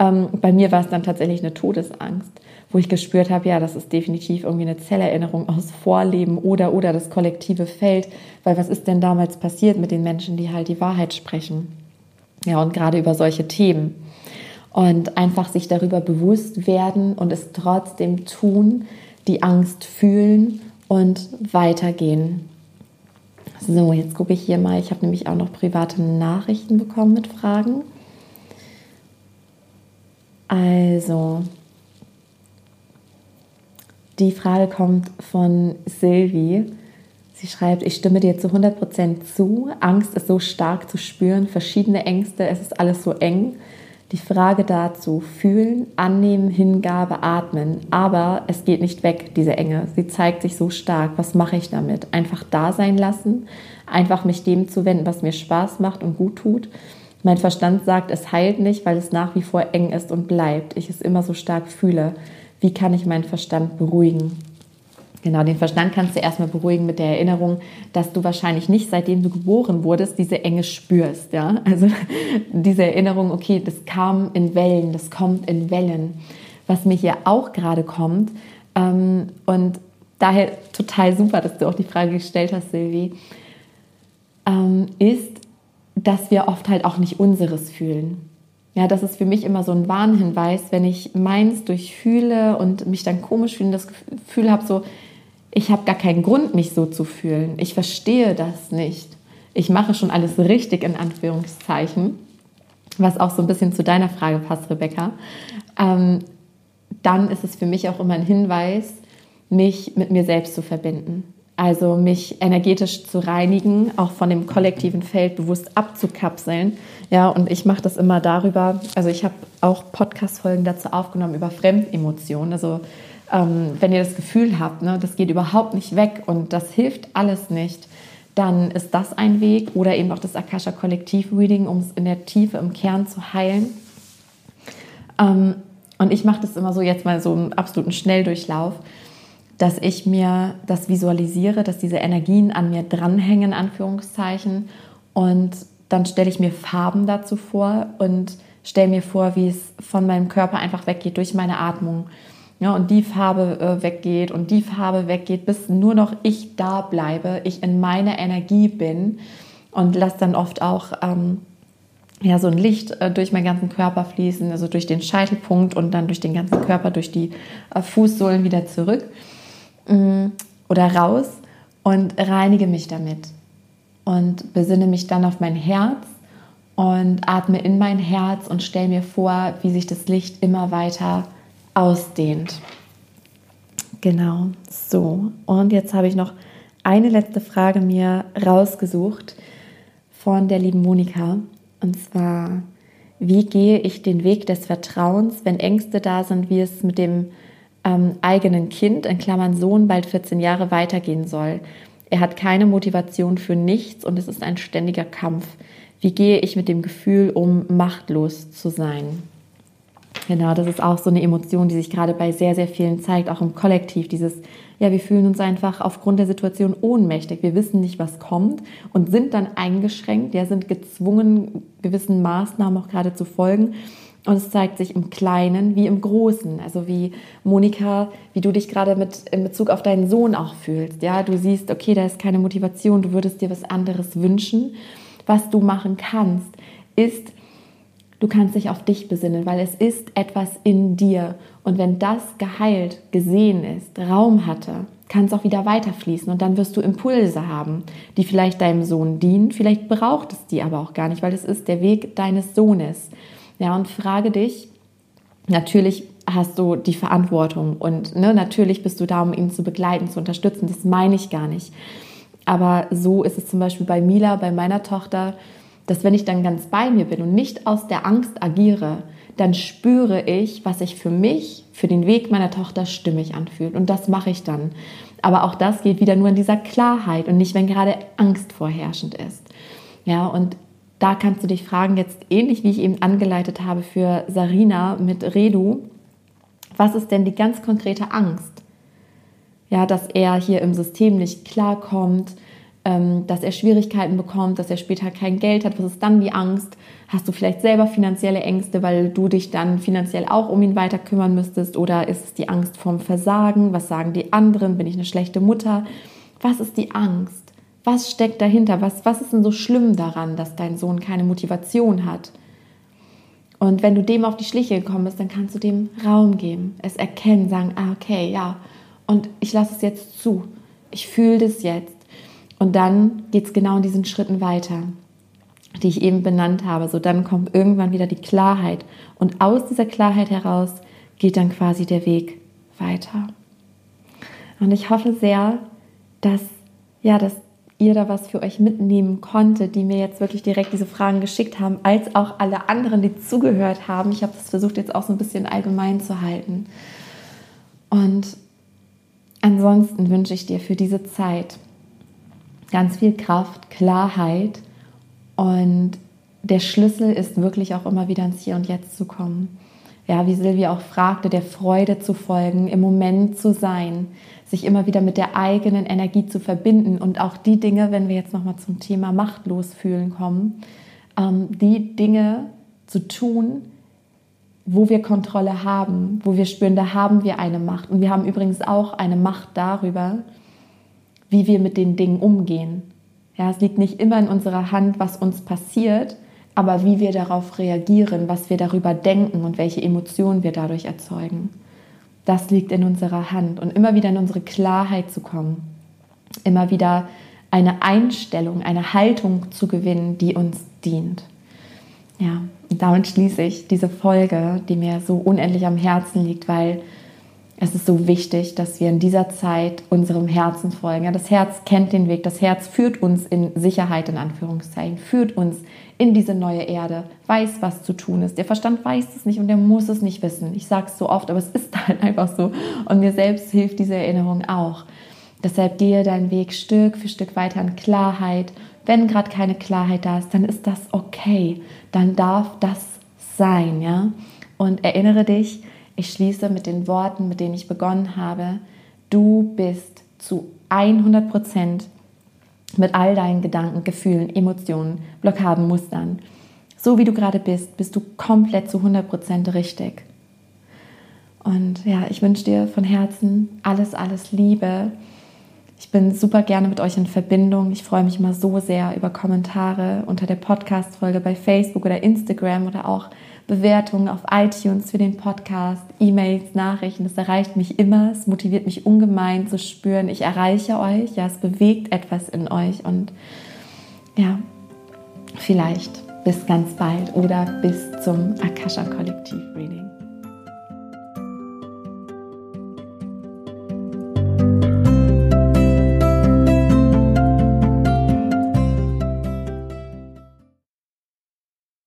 Ähm, bei mir war es dann tatsächlich eine Todesangst wo ich gespürt habe, ja, das ist definitiv irgendwie eine Zellerinnerung aus Vorleben oder oder das kollektive Feld, weil was ist denn damals passiert mit den Menschen, die halt die Wahrheit sprechen? Ja, und gerade über solche Themen. Und einfach sich darüber bewusst werden und es trotzdem tun, die Angst fühlen und weitergehen. So, jetzt gucke ich hier mal. Ich habe nämlich auch noch private Nachrichten bekommen mit Fragen. Also, die Frage kommt von Sylvie. Sie schreibt, ich stimme dir zu 100% zu. Angst ist so stark zu spüren, verschiedene Ängste, es ist alles so eng. Die Frage dazu, fühlen, annehmen, Hingabe, atmen. Aber es geht nicht weg, diese Enge. Sie zeigt sich so stark. Was mache ich damit? Einfach da sein lassen, einfach mich dem zuwenden, was mir Spaß macht und gut tut. Mein Verstand sagt, es heilt nicht, weil es nach wie vor eng ist und bleibt. Ich es immer so stark fühle wie kann ich meinen Verstand beruhigen? Genau, den Verstand kannst du erstmal beruhigen mit der Erinnerung, dass du wahrscheinlich nicht, seitdem du geboren wurdest, diese Enge spürst. Ja? Also diese Erinnerung, okay, das kam in Wellen, das kommt in Wellen. Was mir hier auch gerade kommt, ähm, und daher total super, dass du auch die Frage gestellt hast, Silvi, ähm, ist, dass wir oft halt auch nicht unseres fühlen. Ja, das ist für mich immer so ein Warnhinweis, wenn ich meins durchfühle und mich dann komisch fühle, das Gefühl habe, so, ich habe gar keinen Grund, mich so zu fühlen. Ich verstehe das nicht. Ich mache schon alles richtig, in Anführungszeichen, was auch so ein bisschen zu deiner Frage passt, Rebecca. Ähm, dann ist es für mich auch immer ein Hinweis, mich mit mir selbst zu verbinden. Also mich energetisch zu reinigen, auch von dem kollektiven Feld bewusst abzukapseln. Ja, und ich mache das immer darüber, also ich habe auch Podcast-Folgen dazu aufgenommen über Fremdemotionen. Also ähm, wenn ihr das Gefühl habt, ne, das geht überhaupt nicht weg und das hilft alles nicht, dann ist das ein Weg oder eben auch das Akasha Kollektiv Reading, um es in der Tiefe, im Kern zu heilen. Ähm, und ich mache das immer so jetzt mal so einen absoluten Schnelldurchlauf dass ich mir das visualisiere, dass diese Energien an mir dranhängen, Anführungszeichen. Und dann stelle ich mir Farben dazu vor und stelle mir vor, wie es von meinem Körper einfach weggeht durch meine Atmung. Ja, und die Farbe äh, weggeht und die Farbe weggeht, bis nur noch ich da bleibe, ich in meiner Energie bin und lasse dann oft auch ähm, ja, so ein Licht äh, durch meinen ganzen Körper fließen, also durch den Scheitelpunkt und dann durch den ganzen Körper, durch die äh, Fußsohlen wieder zurück. Mm, oder raus und reinige mich damit und besinne mich dann auf mein Herz und atme in mein Herz und stelle mir vor, wie sich das Licht immer weiter ausdehnt. Genau, so. Und jetzt habe ich noch eine letzte Frage mir rausgesucht von der lieben Monika. Und zwar, wie gehe ich den Weg des Vertrauens, wenn Ängste da sind, wie es mit dem ähm, eigenen Kind, in Klammern Sohn, bald 14 Jahre weitergehen soll. Er hat keine Motivation für nichts und es ist ein ständiger Kampf. Wie Wie gehe ich mit dem Gefühl um, machtlos zu sein? Genau, das ist auch so eine Emotion, die sich gerade bei sehr, sehr vielen zeigt, auch im Kollektiv. Dieses, ja, wir fühlen uns einfach aufgrund der Situation ohnmächtig. Wir wissen nicht, was kommt und sind dann eingeschränkt, ja, sind gezwungen, gewissen Maßnahmen auch gerade zu folgen. Und es zeigt sich im Kleinen wie im Großen. Also wie Monika, wie du dich gerade mit in Bezug auf deinen Sohn auch fühlst. Ja, du siehst, okay, da ist keine Motivation, du würdest dir was anderes wünschen. Was du machen kannst, ist, du kannst dich auf dich besinnen, weil es ist etwas in dir. Und wenn das geheilt, gesehen ist, Raum hatte, kann es auch wieder weiterfließen und dann wirst du Impulse haben, die vielleicht deinem Sohn dienen, vielleicht braucht es die aber auch gar nicht, weil es ist der Weg deines Sohnes. Ja, und frage dich, natürlich hast du die Verantwortung und ne, natürlich bist du da, um ihn zu begleiten, zu unterstützen, das meine ich gar nicht. Aber so ist es zum Beispiel bei Mila, bei meiner Tochter, dass wenn ich dann ganz bei mir bin und nicht aus der Angst agiere, dann spüre ich, was sich für mich, für den Weg meiner Tochter stimmig anfühlt. Und das mache ich dann. Aber auch das geht wieder nur in dieser Klarheit und nicht, wenn gerade Angst vorherrschend ist. Ja, und da kannst du dich fragen, jetzt ähnlich wie ich eben angeleitet habe für Sarina mit Redu, was ist denn die ganz konkrete Angst? Ja, dass er hier im System nicht klarkommt, dass er Schwierigkeiten bekommt, dass er später kein Geld hat. Was ist dann die Angst? Hast du vielleicht selber finanzielle Ängste, weil du dich dann finanziell auch um ihn weiter kümmern müsstest? Oder ist es die Angst vorm Versagen? Was sagen die anderen? Bin ich eine schlechte Mutter? Was ist die Angst? Was steckt dahinter? Was, was ist denn so schlimm daran, dass dein Sohn keine Motivation hat? Und wenn du dem auf die Schliche gekommen bist, dann kannst du dem Raum geben, es erkennen, sagen, ah, okay, ja, und ich lasse es jetzt zu. Ich fühle das jetzt. Und dann geht es genau in diesen Schritten weiter, die ich eben benannt habe. So dann kommt irgendwann wieder die Klarheit. Und aus dieser Klarheit heraus geht dann quasi der Weg weiter. Und ich hoffe sehr, dass, ja, dass ihr da was für euch mitnehmen konntet, die mir jetzt wirklich direkt diese Fragen geschickt haben, als auch alle anderen, die zugehört haben. Ich habe das versucht jetzt auch so ein bisschen allgemein zu halten. Und ansonsten wünsche ich dir für diese Zeit ganz viel Kraft, Klarheit und der Schlüssel ist wirklich auch immer wieder ins Hier und Jetzt zu kommen. Ja, wie Silvia auch fragte, der Freude zu folgen, im Moment zu sein, sich immer wieder mit der eigenen Energie zu verbinden und auch die Dinge, wenn wir jetzt nochmal zum Thema machtlos fühlen kommen, ähm, die Dinge zu tun, wo wir Kontrolle haben, wo wir spüren, da haben wir eine Macht. Und wir haben übrigens auch eine Macht darüber, wie wir mit den Dingen umgehen. Ja, es liegt nicht immer in unserer Hand, was uns passiert, aber wie wir darauf reagieren, was wir darüber denken und welche Emotionen wir dadurch erzeugen das liegt in unserer Hand. Und immer wieder in unsere Klarheit zu kommen, immer wieder eine Einstellung, eine Haltung zu gewinnen, die uns dient. Ja, und damit schließe ich diese Folge, die mir so unendlich am Herzen liegt, weil es ist so wichtig, dass wir in dieser Zeit unserem Herzen folgen. Ja, das Herz kennt den Weg, das Herz führt uns in Sicherheit, in Anführungszeichen, führt uns in diese neue Erde, weiß, was zu tun ist. Der Verstand weiß es nicht und der muss es nicht wissen. Ich sage es so oft, aber es ist halt einfach so. Und mir selbst hilft diese Erinnerung auch. Deshalb gehe deinen Weg Stück für Stück weiter in Klarheit. Wenn gerade keine Klarheit da ist, dann ist das okay. Dann darf das sein, ja. Und erinnere dich, ich schließe mit den Worten, mit denen ich begonnen habe. Du bist zu 100 Prozent mit all deinen Gedanken, Gefühlen, Emotionen, Blockaden, Mustern. So wie du gerade bist, bist du komplett zu 100 Prozent richtig. Und ja, ich wünsche dir von Herzen alles, alles Liebe. Ich bin super gerne mit euch in Verbindung. Ich freue mich immer so sehr über Kommentare unter der Podcast-Folge bei Facebook oder Instagram oder auch Bewertungen auf iTunes für den Podcast, E-Mails, Nachrichten. Das erreicht mich immer. Es motiviert mich ungemein zu spüren, ich erreiche euch. Ja, es bewegt etwas in euch und ja, vielleicht bis ganz bald oder bis zum Akasha Kollektiv Reading.